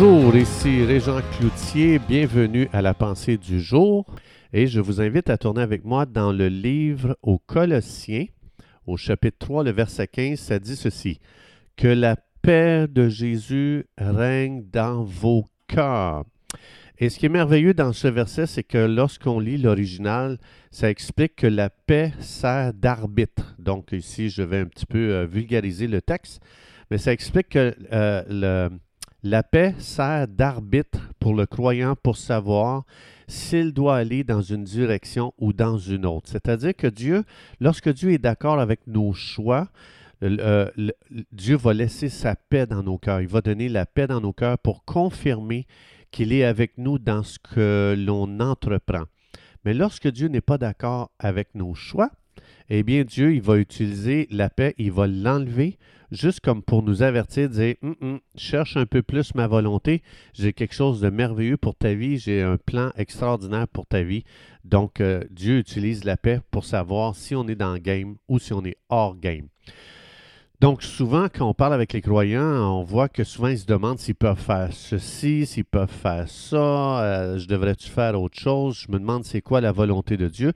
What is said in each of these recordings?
Bonjour, ici Régent Cloutier, bienvenue à la pensée du jour et je vous invite à tourner avec moi dans le livre aux Colossiens, au chapitre 3, le verset 15, ça dit ceci, que la paix de Jésus règne dans vos cœurs. Et ce qui est merveilleux dans ce verset, c'est que lorsqu'on lit l'original, ça explique que la paix sert d'arbitre. Donc ici, je vais un petit peu euh, vulgariser le texte, mais ça explique que euh, le, la paix sert d'arbitre pour le croyant pour savoir s'il doit aller dans une direction ou dans une autre. C'est-à-dire que Dieu, lorsque Dieu est d'accord avec nos choix, Dieu va laisser sa paix dans nos cœurs. Il va donner la paix dans nos cœurs pour confirmer qu'il est avec nous dans ce que l'on entreprend. Mais lorsque Dieu n'est pas d'accord avec nos choix, eh bien Dieu, il va utiliser la paix, il va l'enlever, juste comme pour nous avertir, dire, cherche un peu plus ma volonté, j'ai quelque chose de merveilleux pour ta vie, j'ai un plan extraordinaire pour ta vie. Donc euh, Dieu utilise la paix pour savoir si on est dans le game ou si on est hors game. Donc, souvent, quand on parle avec les croyants, on voit que souvent ils se demandent s'ils peuvent faire ceci, s'ils peuvent faire ça, euh, je devrais-tu faire autre chose, je me demande c'est quoi la volonté de Dieu.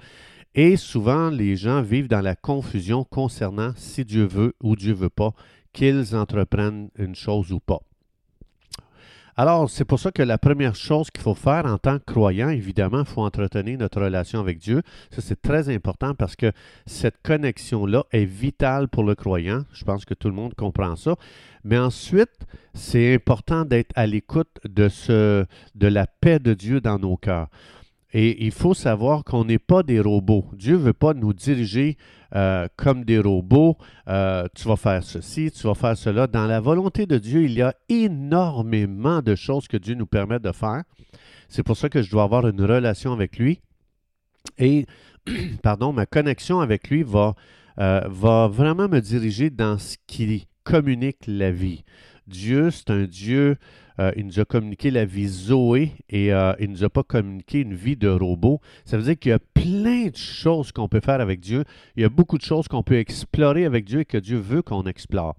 Et souvent, les gens vivent dans la confusion concernant si Dieu veut ou Dieu veut pas qu'ils entreprennent une chose ou pas. Alors, c'est pour ça que la première chose qu'il faut faire en tant que croyant, évidemment, il faut entretenir notre relation avec Dieu. Ça, c'est très important parce que cette connexion-là est vitale pour le croyant. Je pense que tout le monde comprend ça. Mais ensuite, c'est important d'être à l'écoute de, de la paix de Dieu dans nos cœurs. Et il faut savoir qu'on n'est pas des robots. Dieu ne veut pas nous diriger euh, comme des robots. Euh, tu vas faire ceci, tu vas faire cela. Dans la volonté de Dieu, il y a énormément de choses que Dieu nous permet de faire. C'est pour ça que je dois avoir une relation avec lui. Et, pardon, ma connexion avec lui va, euh, va vraiment me diriger dans ce qui communique la vie. Dieu, c'est un Dieu euh, il nous a communiqué la vie Zoé et euh, il ne nous a pas communiqué une vie de robot. Ça veut dire qu'il y a plein de choses qu'on peut faire avec Dieu. Il y a beaucoup de choses qu'on peut explorer avec Dieu et que Dieu veut qu'on explore.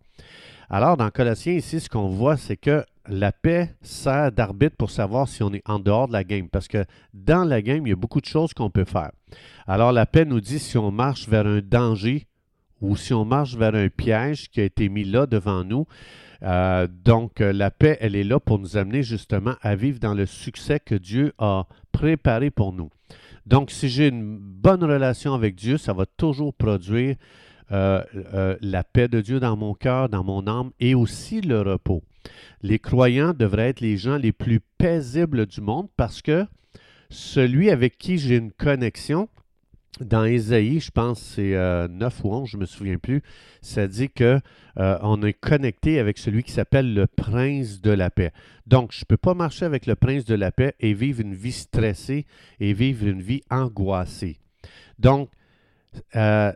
Alors, dans Colossiens, ici, ce qu'on voit, c'est que la paix sert d'arbitre pour savoir si on est en dehors de la game. Parce que dans la game, il y a beaucoup de choses qu'on peut faire. Alors, la paix nous dit si on marche vers un danger ou si on marche vers un piège qui a été mis là devant nous, euh, donc, euh, la paix, elle est là pour nous amener justement à vivre dans le succès que Dieu a préparé pour nous. Donc, si j'ai une bonne relation avec Dieu, ça va toujours produire euh, la paix de Dieu dans mon cœur, dans mon âme et aussi le repos. Les croyants devraient être les gens les plus paisibles du monde parce que celui avec qui j'ai une connexion, dans Ésaïe, je pense c'est 9 euh, ou 11, je ne me souviens plus, ça dit que euh, on est connecté avec celui qui s'appelle le prince de la paix. Donc, je ne peux pas marcher avec le prince de la paix et vivre une vie stressée et vivre une vie angoissée. Donc, euh,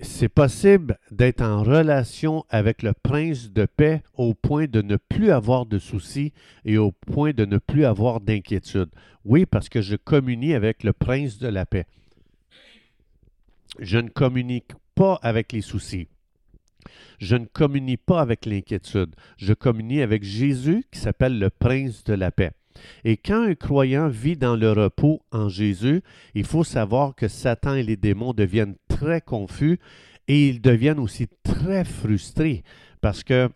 c'est possible d'être en relation avec le prince de paix au point de ne plus avoir de soucis et au point de ne plus avoir d'inquiétude. Oui, parce que je communie avec le prince de la paix je ne communique pas avec les soucis. Je ne communique pas avec l'inquiétude. Je communique avec Jésus qui s'appelle le prince de la paix. Et quand un croyant vit dans le repos en Jésus, il faut savoir que Satan et les démons deviennent très confus et ils deviennent aussi très frustrés parce que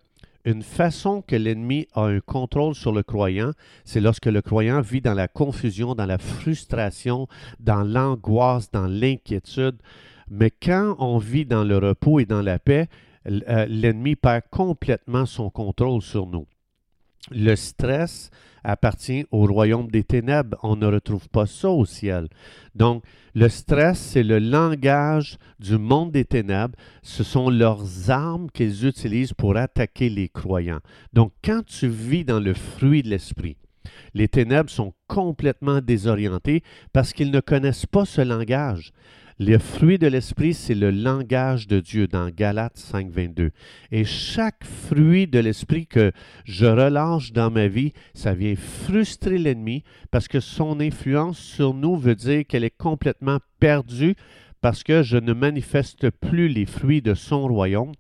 une façon que l'ennemi a un contrôle sur le croyant, c'est lorsque le croyant vit dans la confusion, dans la frustration, dans l'angoisse, dans l'inquiétude. Mais quand on vit dans le repos et dans la paix, euh, l'ennemi perd complètement son contrôle sur nous. Le stress appartient au royaume des ténèbres. On ne retrouve pas ça au ciel. Donc, le stress, c'est le langage du monde des ténèbres. Ce sont leurs armes qu'ils utilisent pour attaquer les croyants. Donc, quand tu vis dans le fruit de l'esprit, les ténèbres sont complètement désorientés parce qu'ils ne connaissent pas ce langage. Le fruit de l'esprit, c'est le langage de Dieu dans Galates 5, 22. Et chaque fruit de l'esprit que je relâche dans ma vie, ça vient frustrer l'ennemi parce que son influence sur nous veut dire qu'elle est complètement perdue parce que je ne manifeste plus les fruits de son royaume.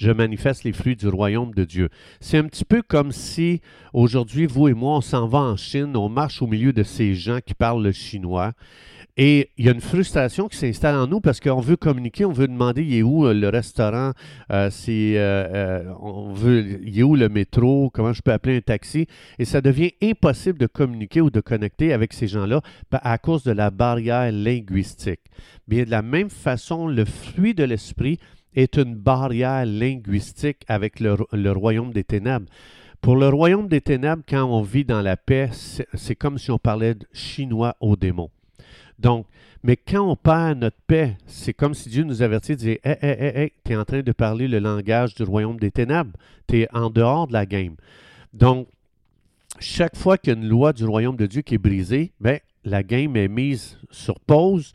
Je manifeste les fruits du royaume de Dieu. C'est un petit peu comme si aujourd'hui, vous et moi, on s'en va en Chine, on marche au milieu de ces gens qui parlent le chinois. Et il y a une frustration qui s'installe en nous parce qu'on veut communiquer, on veut demander il est où euh, le restaurant, euh, c'est, euh, on veut, il est où le métro, comment je peux appeler un taxi? Et ça devient impossible de communiquer ou de connecter avec ces gens-là à cause de la barrière linguistique. Bien, de la même façon, le fruit de l'esprit est une barrière linguistique avec le, royaume des ténèbres. Pour le royaume des ténèbres, quand on vit dans la paix, c'est comme si on parlait chinois aux démons. Donc, mais quand on perd notre paix, c'est comme si Dieu nous avertit, disait Hé, hé, hé, hé, tu es en train de parler le langage du royaume des ténèbres. Tu es en dehors de la game. Donc, chaque fois qu'il y a une loi du royaume de Dieu qui est brisée, bien, la game est mise sur pause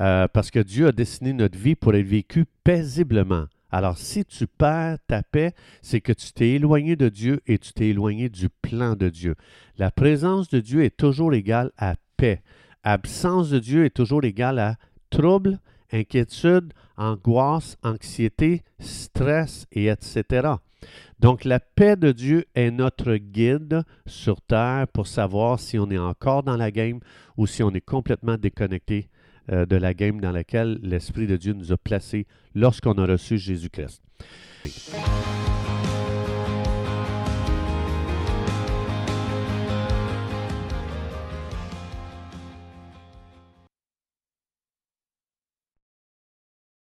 euh, parce que Dieu a dessiné notre vie pour être vécue paisiblement. Alors, si tu perds ta paix, c'est que tu t'es éloigné de Dieu et tu t'es éloigné du plan de Dieu. La présence de Dieu est toujours égale à paix absence de Dieu est toujours égale à trouble, inquiétude, angoisse, anxiété, stress, et etc. Donc la paix de Dieu est notre guide sur terre pour savoir si on est encore dans la game ou si on est complètement déconnecté euh, de la game dans laquelle l'Esprit de Dieu nous a placés lorsqu'on a reçu Jésus-Christ.